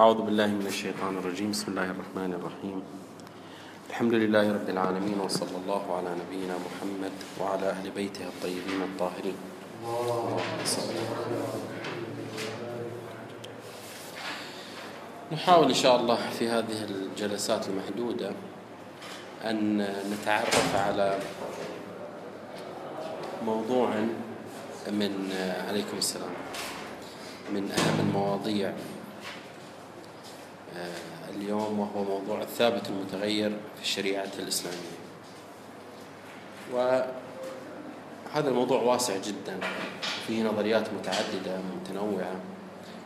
أعوذ بالله من الشيطان الرجيم. بسم الله الرحمن الرحيم. الحمد لله رب العالمين وصلى الله على نبينا محمد وعلى أهل بيته الطيبين الطاهرين. نحاول إن شاء الله في هذه الجلسات المحدودة أن نتعرف على موضوع من عليكم السلام من أهم المواضيع اليوم وهو موضوع الثابت المتغير في الشريعة الإسلامية. وهذا الموضوع واسع جدا. فيه نظريات متعددة متنوعة.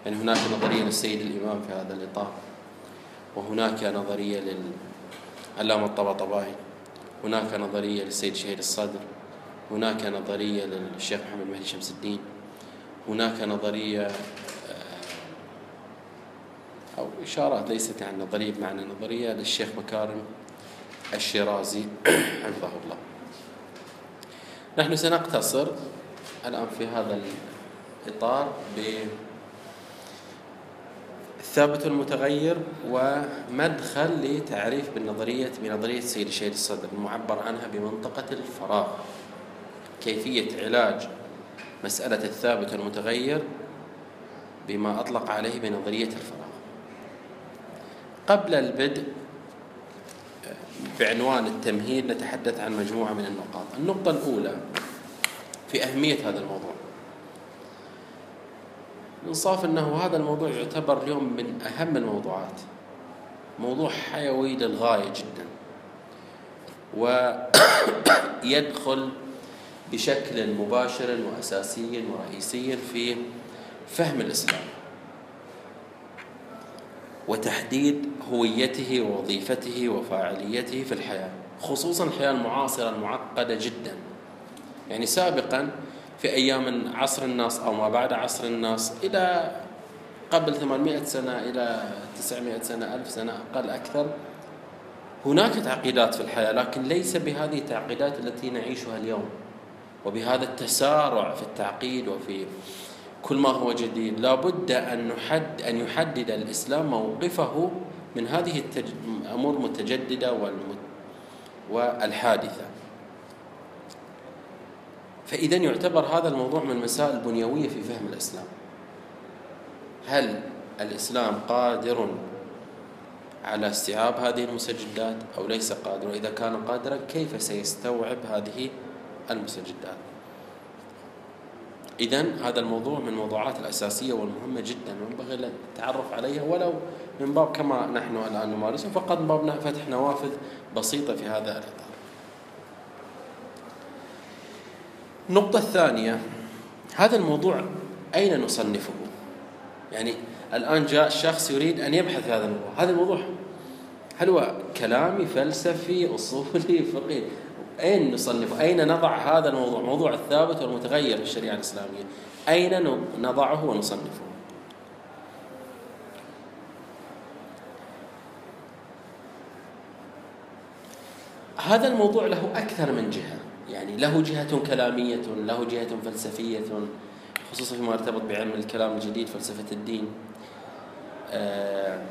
يعني هناك نظرية للسيد الإمام في هذا الإطار. وهناك نظرية للعلامة الطباطبائي. هناك نظرية للسيد شهيد الصدر. هناك نظرية للشيخ محمد مهدي شمس الدين. هناك نظرية أو إشارات ليست يعني نظرية بمعنى نظرية للشيخ مكارم الشيرازي حفظه الله. نحن سنقتصر الآن في هذا الإطار بالثابت المتغير ومدخل لتعريف بالنظرية بنظرية سيد الشهيد الصدر المعبر عنها بمنطقة الفراغ كيفية علاج مسألة الثابت المتغير بما أطلق عليه بنظرية الفراغ. قبل البدء بعنوان التمهيد نتحدث عن مجموعة من النقاط. النقطة الأولى في أهمية هذا الموضوع. الإنصاف أنه هذا الموضوع يعتبر اليوم من أهم الموضوعات. موضوع حيوي للغاية جدا. ويدخل بشكل مباشر وأساسي ورئيسي في فهم الإسلام. وتحديد هويته ووظيفته وفاعليته في الحياة خصوصا الحياة المعاصرة المعقدة جدا. يعني سابقا في أيام عصر الناس أو ما بعد عصر الناس إلى قبل 800 سنة إلى 900 سنة ألف سنة أقل أكثر هناك تعقيدات في الحياة لكن ليس بهذه التعقيدات التي نعيشها اليوم. وبهذا التسارع في التعقيد وفي كل ما هو جديد. لابد أن نحد أن يحدد الإسلام موقفه من هذه الأمور المتجددة والحادثة. فإذا يعتبر هذا الموضوع من المسائل البنيوية في فهم الإسلام. هل الإسلام قادر على استيعاب هذه المستجدات أو ليس قادر؟ وإذا كان قادرا كيف سيستوعب هذه المستجدات إذا هذا الموضوع من الموضوعات الأساسية والمهمة جدا وينبغي التعرف عليها ولو من باب كما نحن الآن نمارسه فقط من باب فتح نوافذ بسيطة في هذا الإطار. النقطة الثانية هذا الموضوع أين نصنفه؟ يعني الآن جاء شخص يريد أن يبحث هذا الموضوع، هذا الموضوع هل هو كلامي فلسفي أصولي فقهي أين نصنف؟ أين نضع هذا الموضوع؟ موضوع الثابت والمتغير في الشريعة الإسلامية. أين نضعه ونصنفه؟ هذا الموضوع له أكثر من جهة. يعني له جهة كلامية له جهة فلسفية خصوصا فيما يرتبط بعلم الكلام الجديد فلسفة الدين. آه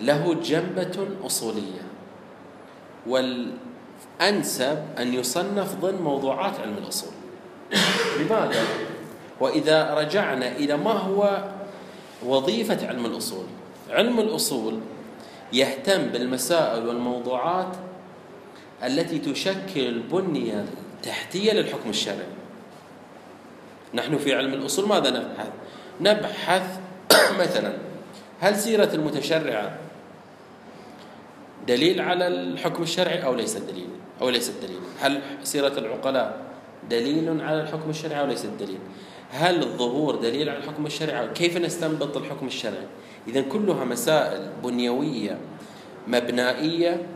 له جنبة أصولية والأنسب أن يصنف ضمن موضوعات علم الأصول لماذا؟ وإذا رجعنا إلى ما هو وظيفة علم الأصول علم الأصول يهتم بالمسائل والموضوعات التي تشكل البنية التحتية للحكم الشرعي نحن في علم الأصول ماذا نبحث؟ نبحث مثلا هل سيرة المتشرعة دليل على الحكم الشرعي أو ليس دليل أو ليس دليل هل سيرة العقلاء دليل على الحكم الشرعي أو ليس دليل هل الظهور دليل على الحكم الشرعي كيف نستنبط الحكم الشرعي؟ إذا كلها مسائل بنيوية مبنائية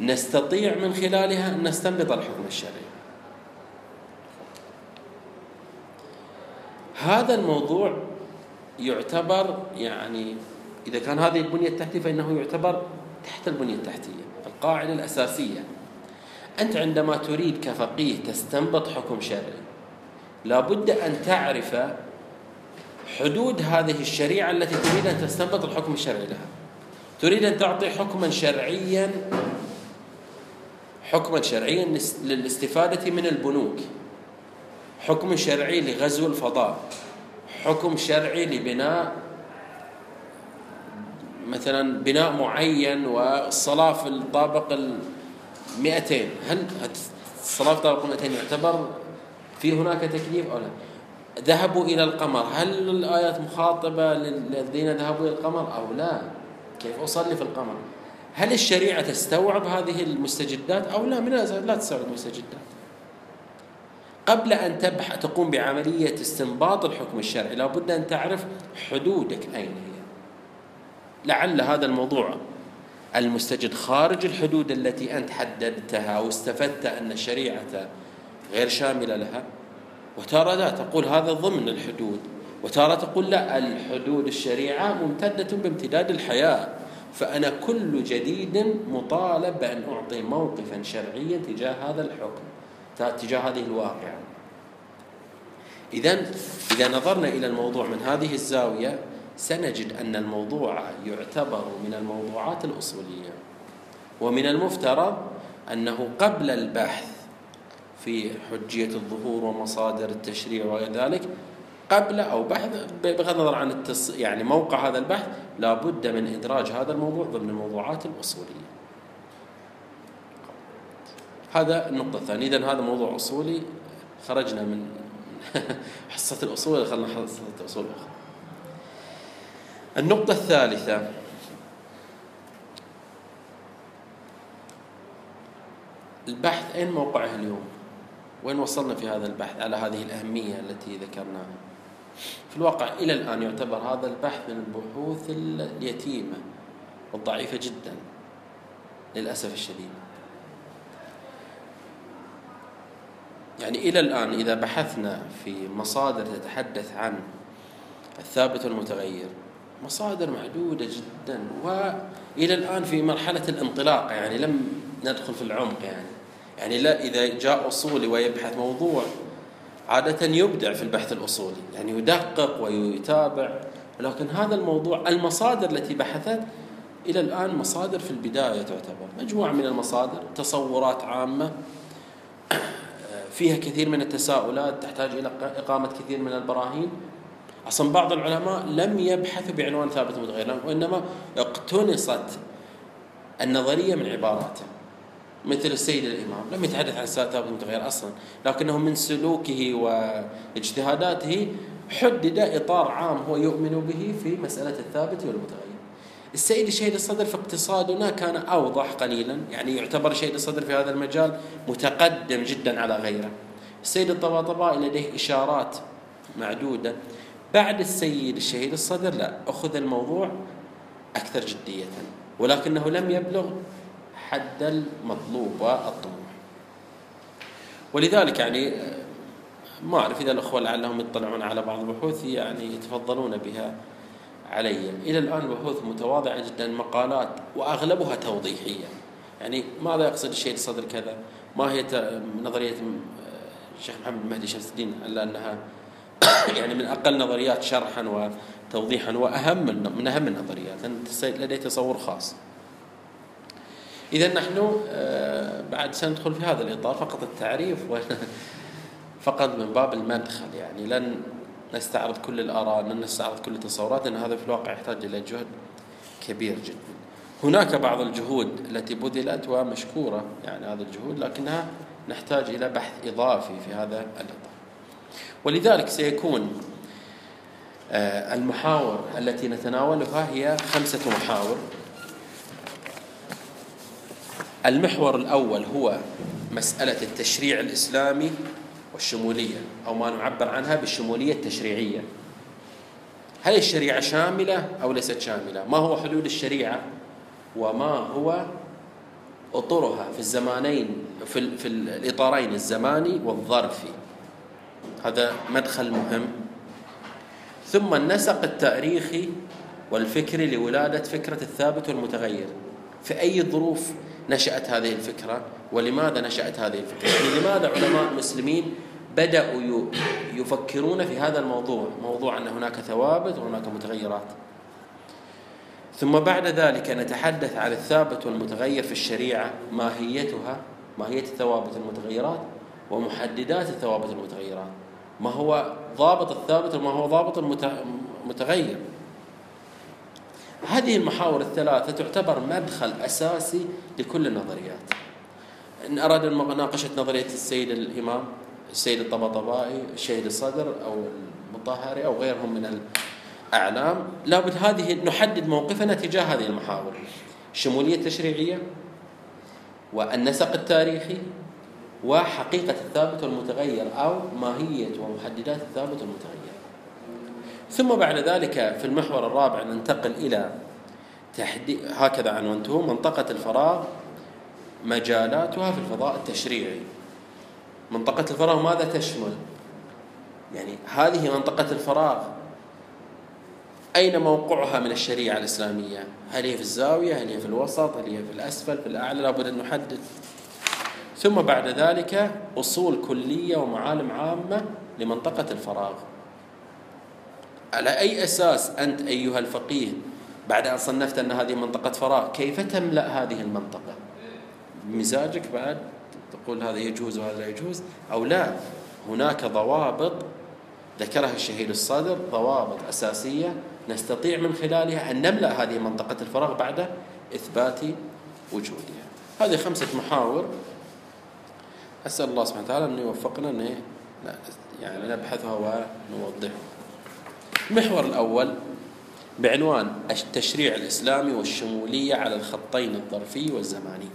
نستطيع من خلالها أن نستنبط الحكم الشرعي. هذا الموضوع يعتبر يعني إذا كان هذه البنية التحتية فإنه يعتبر تحت البنية التحتية القاعدة الأساسية. أنت عندما تريد كفقيه تستنبط حكم شرعي. لابد أن تعرف حدود هذه الشريعة التي تريد أن تستنبط الحكم الشرعي لها. تريد أن تعطي حكما شرعيا حكما شرعيا للاستفادة من البنوك. حكم شرعي لغزو الفضاء. حكم شرعي لبناء مثلا بناء معين والصلاة في الطابق ال 200 هل الصلاة في الطابق 200 يعتبر في هناك تكليف أو لا؟ ذهبوا إلى القمر. هل الآيات مخاطبة للذين ذهبوا إلى القمر أو لا؟ كيف أصلي في القمر؟ هل الشريعة تستوعب هذه المستجدات أو لا؟ من لا تستوعب المستجدات. قبل أن تبح تقوم بعملية استنباط الحكم الشرعي لابد أن تعرف حدودك أين هي. لعل هذا الموضوع المستجد خارج الحدود التي أنت حددتها واستفدت أن الشريعة غير شاملة لها. وتارة لا تقول هذا ضمن الحدود. وتارة تقول لا الحدود الشريعة ممتدة بامتداد الحياة. فأنا كل جديد مطالب بأن أعطي موقفا شرعيا تجاه هذا الحكم تجاه هذه الواقعة. إذا إذا نظرنا إلى الموضوع من هذه الزاوية سنجد أن الموضوع يعتبر من الموضوعات الأصولية. ومن المفترض أنه قبل البحث في حجية الظهور ومصادر التشريع وغير ذلك قبل أو بحث بغض النظر عن التص... يعني موقع هذا البحث لابد من إدراج هذا الموضوع ضمن الموضوعات الأصولية. هذا النقطة الثانية إذا هذا موضوع أصولي خرجنا من حصة الأصول دخلنا حصة الأصول. الأخرى النقطة الثالثة. البحث أين موقعه اليوم. وين وصلنا في هذا البحث؟ على هذه الأهمية التي ذكرناها. في الواقع إلى الآن يعتبر هذا البحث من البحوث اليتيمة والضعيفة جدا. للأسف الشديد. يعني إلى الآن إذا بحثنا في مصادر تتحدث عن الثابت والمتغير مصادر معدودة جدا. وإلى الآن في مرحلة الانطلاق يعني لم ندخل في العمق يعني. يعني لا إذا جاء أصولي ويبحث موضوع عادة يبدع في البحث الأصولي يعني يدقق ويتابع. لكن هذا الموضوع المصادر التي بحثت إلى الآن مصادر في البداية تعتبر. مجموعة من المصادر تصورات عامة فيها كثير من التساؤلات تحتاج إلى إقامة كثير من البراهين. أصلا بعض العلماء لم يبحثوا بعنوان ثابت متغير وإنما اقتنصت النظرية من عباراته مثل السيد الإمام. لم يتحدث عن ثابت متغير أصلا لكنه من سلوكه واجتهاداته حدد إطار عام هو يؤمن به في مسألة الثابت والمتغير. السيد الشهيد الصدر في اقتصادنا كان أوضح قليلا يعني يعتبر الشهيد الصدر في هذا المجال متقدم جدا على غيره. السيد الطباطبائي لديه إشارات معدودة بعد السيد الشهيد الصدر لا أخذ الموضوع أكثر جدية ولكنه لم يبلغ حد المطلوب والطموح. ولذلك يعني ما أعرف إذا الأخوة لعلهم يطلعون على بعض البحوث يعني يتفضلون بها علي. إلى الآن بحوث متواضعة جدا مقالات وأغلبها توضيحية. يعني ماذا يقصد الشيء الصدر كذا؟ ما هي نظرية الشيخ محمد المهدي شمس الدين إلا أنها يعني من أقل نظريات شرحا وتوضيحا وأهم من أهم النظريات. لديه تصور خاص. إذا نحن آه، بعد سندخل في هذا الإطار فقط التعريف فقط من باب المدخل. يعني لن نستعرض كل الآراء لن نستعرض كل التصورات لأن هذا في الواقع يحتاج إلى جهد كبير جدا. هناك بعض الجهود التي بذلت ومشكورة يعني هذه الجهود لكنها نحتاج إلى بحث إضافي في هذا الإطار. ولذلك سيكون آه، المحاور التي نتناولها هي خمسة محاور. المحور الأول هو مسألة التشريع الإسلامي والشمولية أو ما نعبر عنها بالشمولية التشريعية. هل الشريعة شاملة أو ليست شاملة؟ ما هو حدود الشريعة؟ وما هو أطرها في الزمانين في, في الإطارين الزماني والظرفي؟ هذا مدخل مهم. ثم النسق التاريخي والفكري لولادة فكرة الثابت والمتغير. في أي ظروف نشأت هذه الفكرة ولماذا نشأت هذه الفكرة؟ يعني لماذا علماء المسلمين بدأوا يفكرون في هذا الموضوع؟ موضوع أن هناك ثوابت وهناك متغيرات. ثم بعد ذلك نتحدث عن الثابت والمتغير في الشريعة ماهيتها ماهية الثوابت المتغيرات ومحددات الثوابت المتغيرات ما هو ضابط الثابت وما هو ضابط المتغير هذه المحاور الثلاثة تعتبر مدخل أساسي لكل النظريات. إن أراد مناقشة نظرية السيد الإمام السيد الطبطبائي الشهيد الصدر أو المطهري أو غيرهم من الأعلام لابد هذه نحدد موقفنا تجاه هذه المحاور. الشمولية التشريعية والنسق التاريخي وحقيقة الثابت والمتغير أو ماهية ومحددات الثابت والمتغير. ثم بعد ذلك في المحور الرابع ننتقل إلى تحديد هكذا عنونته منطقة الفراغ مجالاتها في الفضاء التشريعي. منطقة الفراغ ماذا تشمل؟ يعني هذه منطقة الفراغ أين موقعها من الشريعة الإسلامية؟ هل هي في الزاوية؟ هل هي في الوسط؟ هل هي في الأسفل؟ في الأعلى؟ لابد أن نحدد. ثم بعد ذلك أصول كلية ومعالم عامة لمنطقة الفراغ. على أي أساس أنت أيها الفقيه بعد أن صنفت أن هذه منطقة فراغ كيف تملأ هذه المنطقة؟ بمزاجك بعد تقول هذا يجوز وهذا لا يجوز أو لا؟ هناك ضوابط ذكرها الشهيد الصدر ضوابط أساسية نستطيع من خلالها أن نملأ هذه منطقة الفراغ بعد إثبات وجودها. هذه خمسة محاور أسأل الله سبحانه وتعالى أن يوفقنا أن يعني نبحثها ونوضحها. المحور الأول بعنوان التشريع الإسلامي والشمولية على الخطين الظرفي والزماني.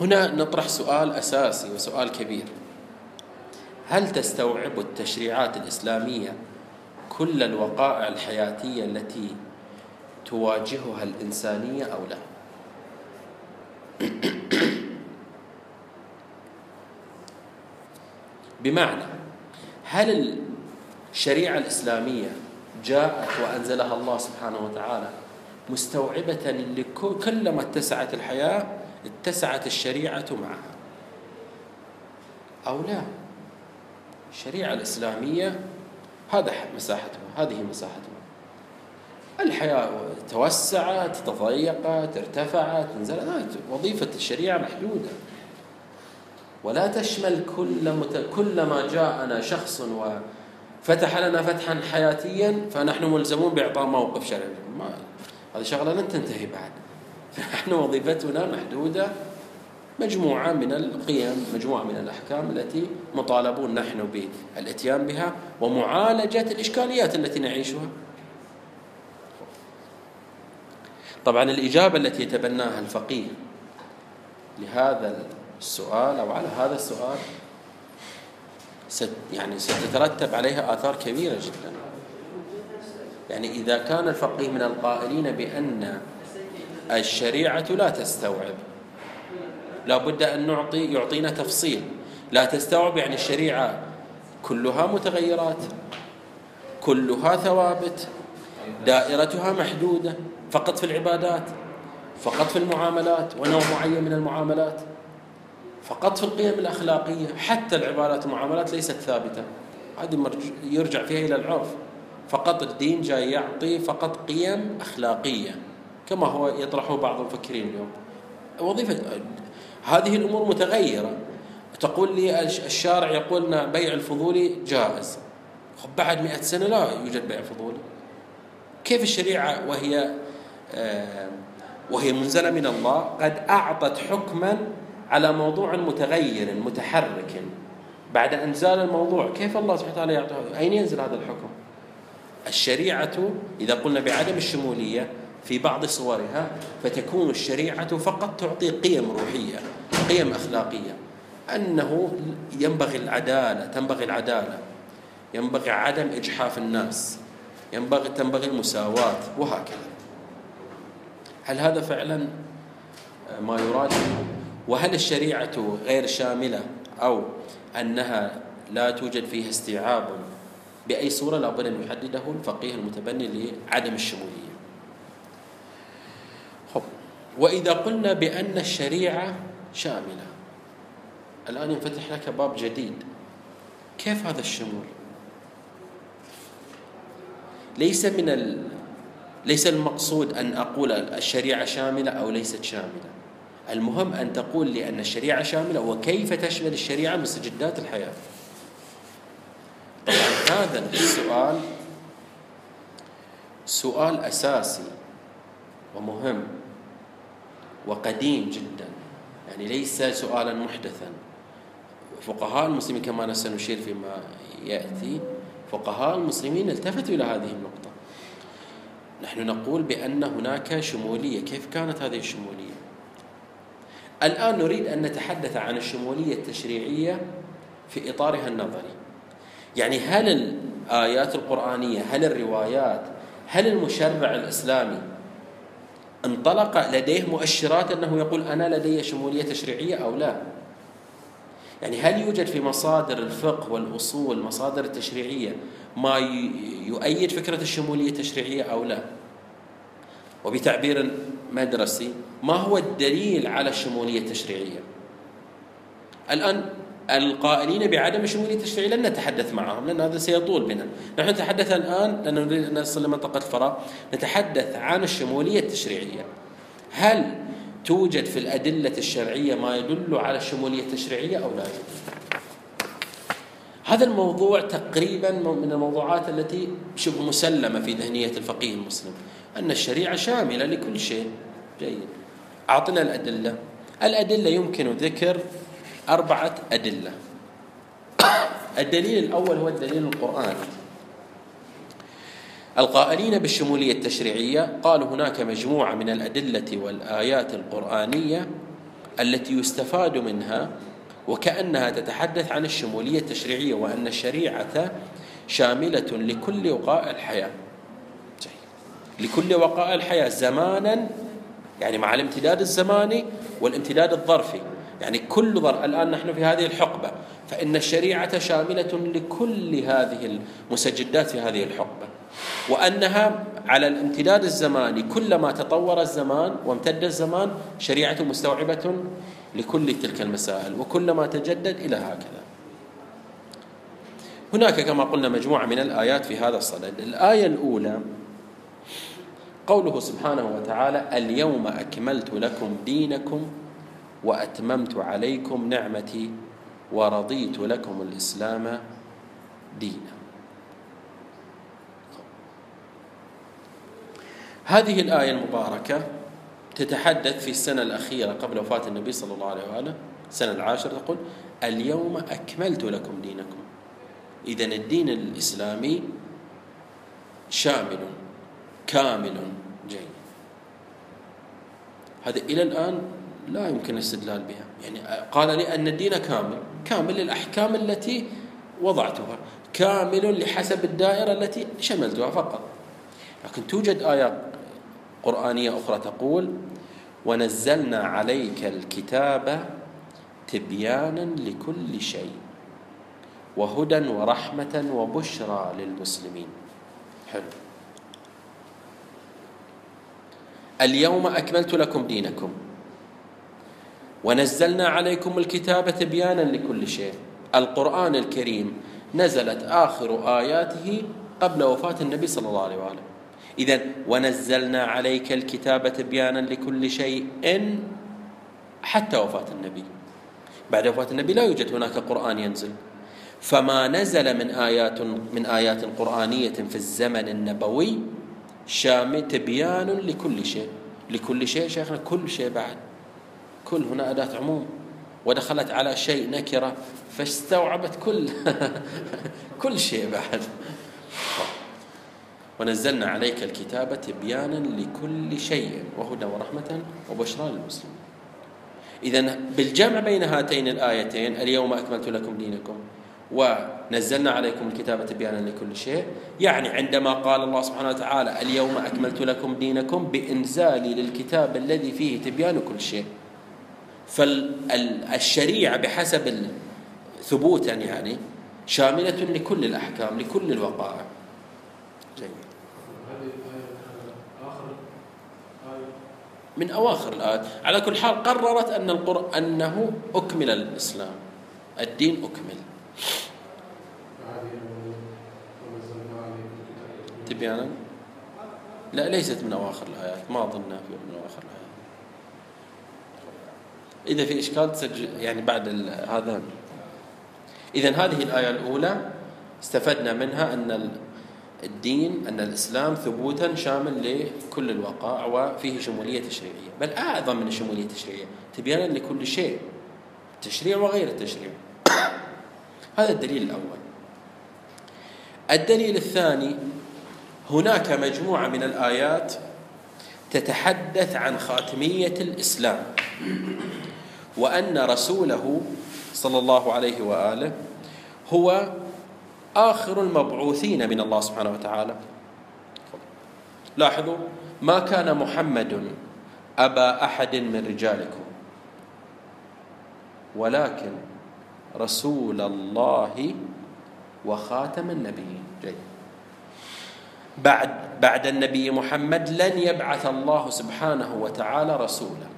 هنا نطرح سؤال أساسي وسؤال كبير. هل تستوعب التشريعات الإسلامية كل الوقائع الحياتية التي تواجهها الإنسانية أو لا؟ بمعنى هل الشريعة الإسلامية جاءت وأنزلها الله سبحانه وتعالى مستوعبة لكلما اتسعت الحياة اتسعت الشريعة معها؟ أو لا؟ الشريعة الإسلامية هذا مساحتها هذه مساحتها. الحياة توسعت تضيقت ارتفعت نزلت. وظيفة الشريعة محدودة. ولا تشمل كل مت... كلما جاءنا شخص وفتح لنا فتحا حياتيا فنحن ملزمون بإعطاء موقف شرعي. ما... هذه شغلة لن تنتهي بعد. فنحن وظيفتنا محدودة مجموعة من القيم مجموعة من الأحكام التي مطالبون نحن بالإتيان بها ومعالجة الإشكاليات التي نعيشها. طبعا الإجابة التي يتبناها الفقيه لهذا السؤال أو على هذا السؤال ست يعني ستترتب عليها آثار كبيرة جدا. يعني إذا كان الفقيه من القائلين بأن الشريعة لا تستوعب لا بد أن نعطي يعطينا تفصيل. لا تستوعب يعني الشريعة كلها متغيرات كلها ثوابت دائرتها محدودة فقط في العبادات فقط في المعاملات ونوع معين من المعاملات. فقط في القيم الأخلاقية حتى العبادات والمعاملات ليست ثابتة. هذه يرجع فيها إلى العرف. فقط الدين جاي يعطي فقط قيم أخلاقية كما هو يطرحه بعض المفكرين اليوم. وظيفة هذه الأمور متغيرة. تقول لي الشارع يقول لنا بيع الفضولي جائز. بعد مئة سنة لا يوجد بيع فضولي كيف الشريعة وهي آه، وهي منزلة من الله قد أعطت حكما على موضوع متغير متحرك. بعد انزال الموضوع كيف الله سبحانه وتعالى يعطي أين ينزل هذا الحكم؟ الشريعة إذا قلنا بعدم الشمولية في بعض صورها فتكون الشريعة فقط تعطي قيم روحية قيم أخلاقية. أنه ينبغي العدالة تنبغي العدالة. ينبغي عدم إجحاف الناس. ينبغي تنبغي المساواة وهكذا. هل هذا فعلا؟ ما يراد. وهل الشريعة غير شاملة أو أنها لا توجد فيها استيعاب بأي صورة لابد أن يحدده الفقيه المتبني لعدم الشمولية؟ وإذا قلنا بأن الشريعة شاملة الآن ينفتح لك باب جديد. كيف هذا الشمول؟ ليس من ال... ليس المقصود أن أقول الشريعة شاملة أو ليست شاملة. المهم أن تقول لأن الشريعة شاملة وكيف تشمل الشريعة مستجدات الحياة؟ طبعا هذا السؤال سؤال أساسي ومهم وقديم جدا يعني ليس سؤالا محدثا. فقهاء المسلمين كما سنشير فيما يأتي فقهاء المسلمين التفتوا إلى هذه النقطة. نحن نقول بأن هناك شمولية. كيف كانت هذه الشمولية؟ الآن نريد أن نتحدث عن الشمولية التشريعية في إطارها النظري. يعني هل الآيات القرآنية هل الروايات هل المشرع الإسلامي انطلق لديه مؤشرات أنه يقول أنا لدي شمولية تشريعية أو لا؟ يعني هل يوجد في مصادر الفقه والأصول مصادر التشريعية ما يؤيد فكرة الشمولية التشريعية أو لا؟ وبتعبير مدرسي ما هو الدليل على الشمولية التشريعية؟ الآن القائلين بعدم الشمولية التشريعية لن نتحدث معهم لأن هذا سيطول بنا. نحن نتحدث الآن لأنه نريد أن نصل لمنطقة الفراغ نتحدث عن الشمولية التشريعية. هل توجد في الأدلة الشرعية ما يدل على الشمولية التشريعية أو لا؟ يوجد هذا الموضوع تقريبا من الموضوعات التي شبه مسلمة في ذهنية الفقيه المسلم. أن الشريعة شاملة لكل شيء. جيد. أعطنا الأدلة. الأدلة يمكن ذكر أربعة أدلة. الدليل الأول هو الدليل القرآني القائلين بالشمولية التشريعية قالوا هناك مجموعة من الأدلة والآيات القرآنية التي يستفاد منها وكأنها تتحدث عن الشمولية التشريعية وأن الشريعة شاملة لكل وقائع الحياة. لكل وقائع الحياة زمانا يعني مع الامتداد الزماني والامتداد الظرفي. يعني كل ظرف الآن نحن في هذه الحقبة فإن الشريعة شاملة لكل هذه المسجدات في هذه الحقبة. وأنها على الامتداد الزماني كلما تطور الزمان وامتد الزمان شريعة مستوعبة لكل تلك المسائل وكلما تجدد إلى هكذا. هناك كما قلنا مجموعة من الآيات في هذا الصدد. الآية الأولى قوله سبحانه وتعالى اليوم أكملت لكم دينكم وأتممت عليكم نعمتي ورضيت لكم الإسلام دينا. هذه الآية المباركة تتحدث في السنة الأخيرة قبل وفاة النبي صلى الله عليه وآله السنة العاشرة تقول اليوم أكملت لكم دينكم. إذا الدين الإسلامي شامل كامل هذا إلى الآن لا يمكن الاستدلال بها. يعني قال لي أن الدين كامل كامل للأحكام التي وضعتها كامل لحسب الدائرة التي شملتها فقط. لكن توجد آيات قرآنية أخرى تقول ونزلنا عليك الكتاب تبيانا لكل شيء وهدى ورحمة وبشرى للمسلمين. حلو. اليوم أكملت لكم دينكم. ونزلنا عليكم الكتاب تبيانا لكل شيء. القرآن الكريم نزلت آخر آياته قبل وفاة النبي صلى الله عليه وآله. إذا ونزلنا عليك الكتاب تبيانا لكل شيء إن حتى وفاة النبي. بعد وفاة النبي لا يوجد هناك قرآن ينزل. فما نزل من آيات من آيات قرآنية في الزمن النبوي شامل تبيان لكل شيء لكل شيء شيخنا كل شيء بعد. كل هنا أداة عموم. ودخلت على شيء نكرة فاستوعبت كل كل شيء بعد. ونزلنا عليك الكتاب تبيانا لكل شيء وهدى ورحمة وبشرى للمسلمين. إذا بالجمع بين هاتين الآيتين اليوم أكملت لكم دينكم. ونزلنا عليكم الكتاب تبيانا لكل شيء. يعني عندما قال الله سبحانه وتعالى اليوم أكملت لكم دينكم بإنزالي للكتاب الذي فيه تبيان كل شيء. فالشريعة بحسب ثبوتا يعني شاملة لكل الأحكام لكل الوقائع. جيد. من أواخر الآيات. على كل حال قررت أن القرآن أنه أكمل الإسلام. الدين أكمل. تبيانا؟ لا ليست من أواخر الآيات. ما أظنها من أواخر الآيات. إذا في إشكال تسجل يعني بعد هذا. إذا هذه الآية الأولى استفدنا منها أن الدين أن الإسلام ثبوتا شامل لكل الوقائع وفيه شمولية تشريعية. بل أعظم من الشمولية التشريعية. تبيانا لكل شيء. التشريع وغير التشريع. هذا الدليل الأول. الدليل الثاني هناك مجموعة من الآيات تتحدث عن خاتمية الإسلام وأن رسوله صلى الله عليه وآله هو آخر المبعوثين من الله سبحانه وتعالى. لاحظوا ما كان محمد أبا أحد من رجالكم ولكن رسول الله وخاتم النبيين. جيد. بعد بعد النبي محمد لن يبعث الله سبحانه وتعالى رسولا.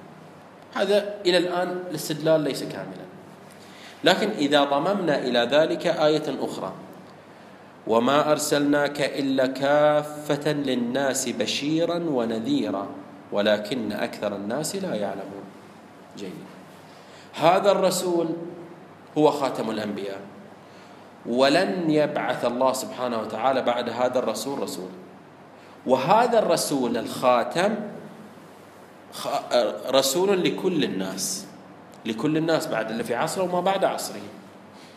هذا إلى الآن الاستدلال ليس كاملا. لكن إذا ضممنا إلى ذلك آية أخرى وما أرسلناك إلا كافة للناس بشيرا ونذيرا ولكن أكثر الناس لا يعلمون. جيد. هذا الرسول هو خاتم الأنبياء. ولن يبعث الله سبحانه وتعالى بعد هذا الرسول رسول. وهذا الرسول الخاتم رسول لكل الناس. لكل الناس بعد اللي في عصره وما بعد عصره.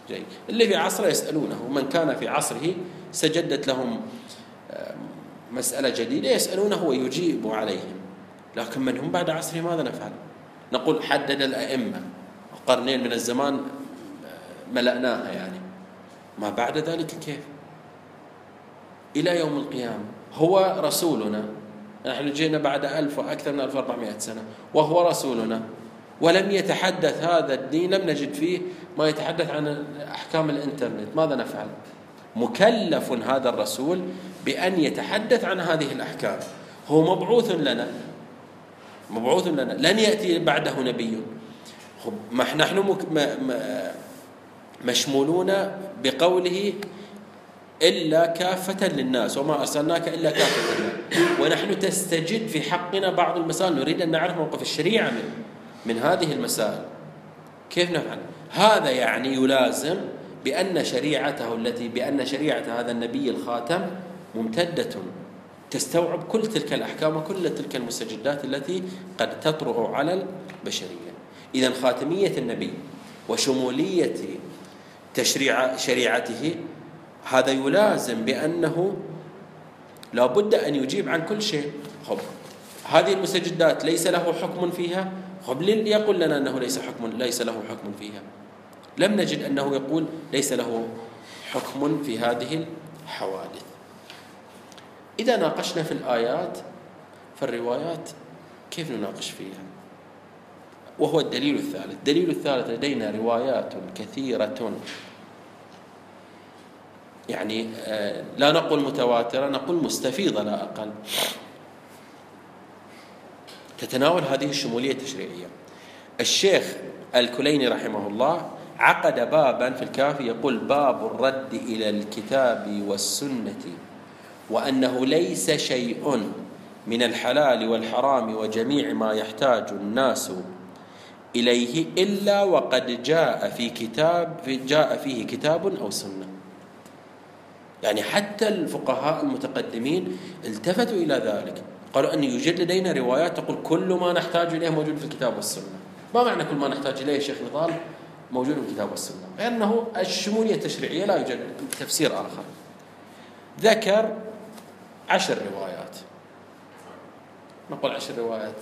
جيد اللي في عصره يسألونه. من كان في عصره سجدت لهم مسألة جديدة يسألونه ويجيب عليهم. لكن من هم بعد عصره ماذا نفعل؟ نقول حدد الأئمة. قرنين من الزمان ملأناها يعني. ما بعد ذلك كيف؟ إلى يوم القيامة. هو رسولنا. نحن جينا بعد ألف وأكثر من 1400 سنة. وهو رسولنا. ولم يتحدث هذا الدين. لم نجد فيه ما يتحدث عن أحكام الإنترنت. ماذا نفعل؟ مكلف هذا الرسول بأن يتحدث عن هذه الأحكام. هو مبعوث لنا. مبعوث لنا. لن يأتي بعده نبي. نحن مشمولون بقوله إلا كافة للناس وما أرسلناك إلا كافة للناس. ونحن تستجد في حقنا بعض المسائل. نريد أن نعرف موقف الشريعة من, من هذه المسائل. كيف نفعل؟ هذا يعني يلازم بأن شريعته التي بأن شريعة هذا النبي الخاتم ممتدة. تستوعب كل تلك الأحكام وكل تلك المستجدات التي قد تطرأ على البشرية. إذا خاتمية النبي وشمولية تشريع شريعته. هذا يلازم بأنه لا بد أن يجيب عن كل شيء. خب هذه المستجدات ليس له حكم فيها؟ خب يقول لنا أنه ليس حكم ليس له حكم فيها. لم نجد أنه يقول ليس له حكم في هذه الحوادث. إذا ناقشنا في الآيات فالروايات كيف نناقش فيها؟ وهو الدليل الثالث. الدليل الثالث لدينا روايات كثيرة. يعني آه، لا نقول متواترة نقول مستفيضة لا أقل. تتناول هذه الشمولية التشريعية. الشيخ الكليني رحمه الله عقد بابا في الكافي يقول باب الرد إلى الكتاب والسنة وأنه ليس شيء من الحلال والحرام وجميع ما يحتاج الناس إليه إلا وقد جاء في كتاب جاء فيه كتاب أو سنة. يعني حتى الفقهاء المتقدمين التفتوا إلى ذلك. قالوا أن يوجد لدينا روايات تقول كل ما نحتاج إليه موجود في الكتاب والسنة. ما معنى كل ما نحتاج إليه شيخ نضال؟ موجود في الكتاب والسنة. لأنه الشمولية التشريعية لا يوجد تفسير آخر. ذكر عشر روايات. نقول عشر روايات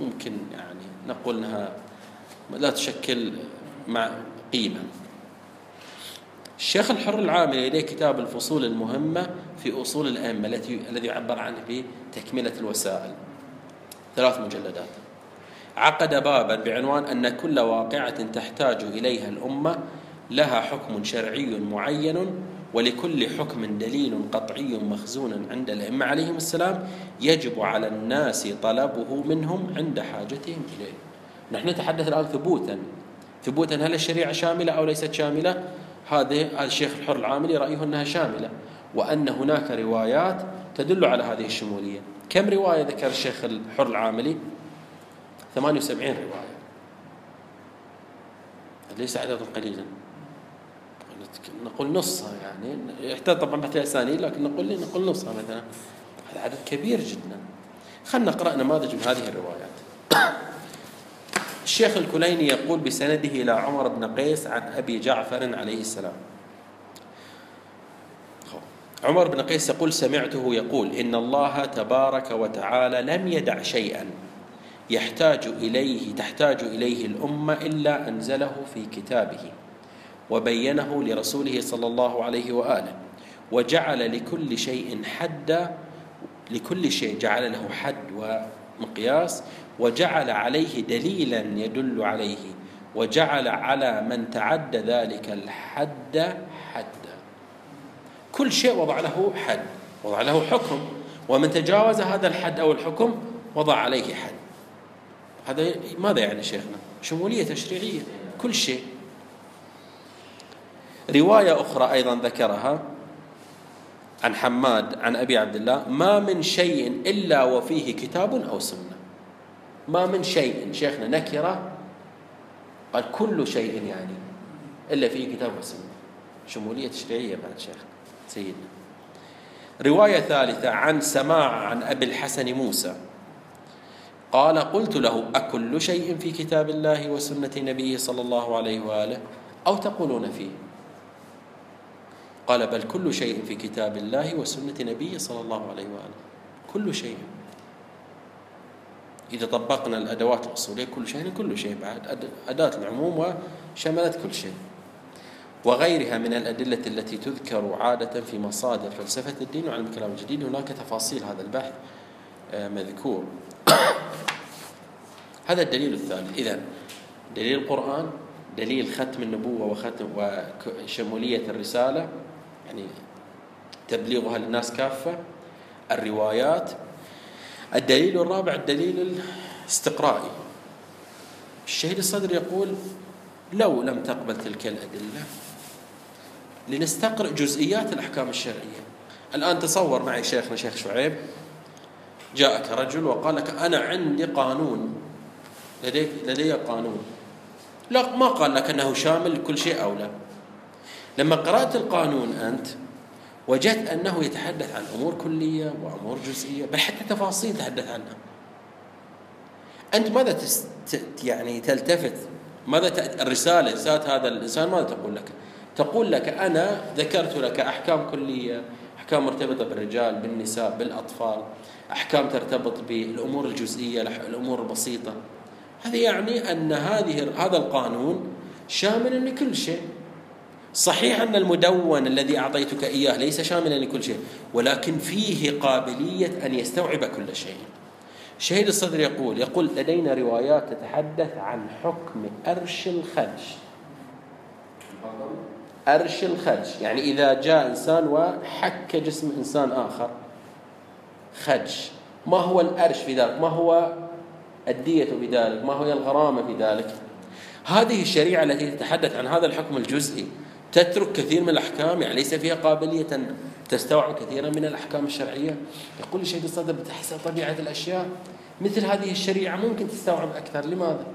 ممكن يعني نقول إنها لا تشكل مع قيمة. الشيخ الحر العامل لديه كتاب الفصول المهمة في أصول الأئمة التي الذي يعبر عنه بتكملة الوسائل. ثلاث مجلدات. عقد بابا بعنوان أن كل واقعة تحتاج إليها الأمة لها حكم شرعي معين ولكل حكم دليل قطعي مخزون عند الأئمة. عليهم السلام يجب على الناس طلبه منهم عند حاجتهم إليه. نحن نتحدث الآن ثبوتا. ثبوتا هل الشريعة شاملة أو ليست شاملة؟ هذا الشيخ الحر العاملي رأيه أنها شاملة وأن هناك روايات تدل على هذه الشمولية. كم رواية ذكر الشيخ الحر العاملي؟ 78 رواية. ليس عدد قليلا. نقول نصها يعني. يحتاج طبعا بحث أسانيد لكن نقول نقول نصها مثلا. هذا عدد كبير جدا. خلنا نقرأ نماذج من هذه الروايات. الشيخ الكليني يقول بسنده إلى عمر بن قيس عن أبي جعفر عليه السلام. عمر بن قيس يقول سمعته يقول إن الله تبارك وتعالى لم يدع شيئا يحتاج اليه تحتاج إليه الأمة إلا أنزله في كتابه وبينه لرسوله صلى الله عليه وآله وجعل لكل شيء حدا لكل شيء جعل له حد ومقياس وجعل عليه دليلا يدل عليه وجعل على من تعد ذلك الحد حدا كل شيء وضع له حد وضع له حكم ومن تجاوز هذا الحد أو الحكم وضع عليه حد. هذا ماذا يعني شيخنا؟ شمولية تشريعية كل شيء. رواية أخرى أيضا ذكرها. عن حماد عن أبي عبد الله ما من شيء إلا وفيه كتاب أو سنة. ما من شيء. شيخنا نكرة قال كل شيء يعني إلا فيه كتاب وسنة شمولية تشريعية بعد شيخ سيدنا. رواية ثالثة عن سماع عن أبي الحسن موسى. قال قلت له أكل شيء في كتاب الله وسنة نبيه صلى الله عليه وآله أو تقولون فيه؟ قال بل كل شيء في كتاب الله وسنة نبيه صلى الله عليه وآله. كل شيء. إذا طبقنا الأدوات الأصولية كل شيء كل شيء بعد. أداة العموم وشملت كل شيء. وغيرها من الأدلة التي تذكر عادة في مصادر فلسفة الدين وعلم الكلام الجديد هناك تفاصيل هذا البحث آه، مذكور. هذا الدليل الثالث إذا دليل القرآن دليل ختم النبوة وختم وشمولية الرسالة يعني تبليغها للناس كافة. الروايات. الدليل الرابع الدليل الاستقرائي. الشهيد الصدر يقول لو لم تقبل تلك الأدلة لنستقرئ جزئيات الأحكام الشرعية. الآن تصور معي شيخنا شيخ شعيب جاءك رجل وقال لك أنا عندي قانون لديك لدي قانون. لا ما قال لك أنه شامل كل شيء أو لا. لما قرأت القانون أنت وجدت أنه يتحدث عن أمور كلية وأمور جزئية بل حتى تفاصيل تحدث عنها. أنت ماذا تست يعني تلتفت؟ ماذا الرسالة ذات هذا الإنسان ماذا تقول لك؟ تقول لك أنا ذكرت لك أحكام كلية أحكام مرتبطة بالرجال بالنساء بالأطفال أحكام ترتبط بالأمور الجزئية الأمور البسيطة. هذا يعني أن هذه هذا القانون شامل لكل شيء. صحيح أن المدون الذي أعطيتك إياه ليس شاملا لكل شيء ولكن فيه قابلية أن يستوعب كل شيء. شهيد الصدر يقول يقول لدينا روايات تتحدث عن حكم أرش الخدش. أرش الخدش يعني إذا جاء إنسان وحك جسم إنسان آخر خدش. ما هو الأرش في ذلك؟ ما هو الدية في ذلك؟ ما هي الغرامة في ذلك؟ هذه الشريعة التي تتحدث عن هذا الحكم الجزئي. تترك كثير من الأحكام يعني ليس فيها قابلية تستوعب كثيرا من الأحكام الشرعية. يقول الشيخ الصدر بتحسن طبيعة الأشياء مثل هذه الشريعة ممكن تستوعب أكثر. لماذا؟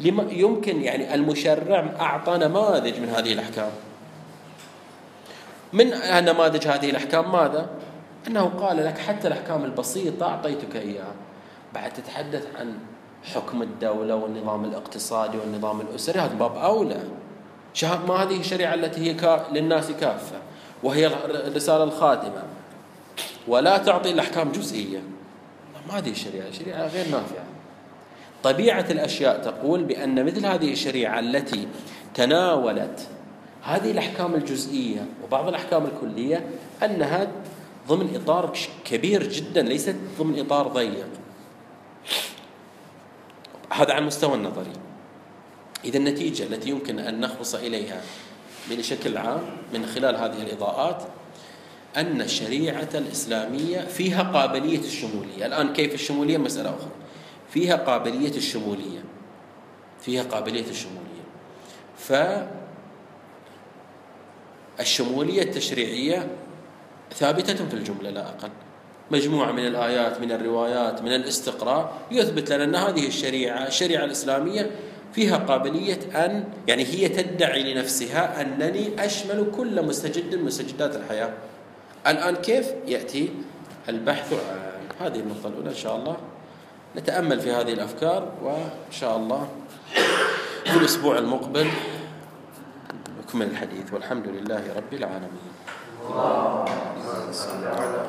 لما يمكن يعني المشرع أعطى نماذج من هذه الأحكام. من نماذج هذه الأحكام؟ ماذا؟ أنه قال لك حتى الأحكام البسيطة أعطيتك إياها. بعد تتحدث عن حكم الدولة والنظام الاقتصادي والنظام الأسري هذا باب أولى. ما هذه الشريعة التي هي للناس كافة وهي الرسالة الخاتمة ولا تعطي الأحكام جزئية. ما هذه الشريعة؟ الشريعة غير نافعة. طبيعة الأشياء تقول بأن مثل هذه الشريعة التي تناولت هذه الأحكام الجزئية وبعض الأحكام الكلية أنها ضمن إطار كبير جدا ليست ضمن إطار ضيق. هذا على المستوى النظري. إذا النتيجة التي يمكن أن نخلص إليها بشكل عام من خلال هذه الإضاءات أن الشريعة الإسلامية فيها قابلية الشمولية. الآن كيف الشمولية؟ مسألة أخرى. فيها قابلية الشمولية. فيها قابلية الشمولية. ف الشمولية التشريعية ثابتة في الجملة لا أقل. مجموعة من الآيات من الروايات من الاستقراء يثبت لنا أن هذه الشريعة الشريعة الإسلامية فيها قابلية أن يعني هي تدعي لنفسها أنني أشمل كل مستجد من مستجدات الحياة. الآن كيف يأتي البحث عن هذه النقطة الأولى إن شاء الله نتأمل في هذه الأفكار وإن شاء الله في الأسبوع المقبل نكمل الحديث. والحمد لله رب العالمين. على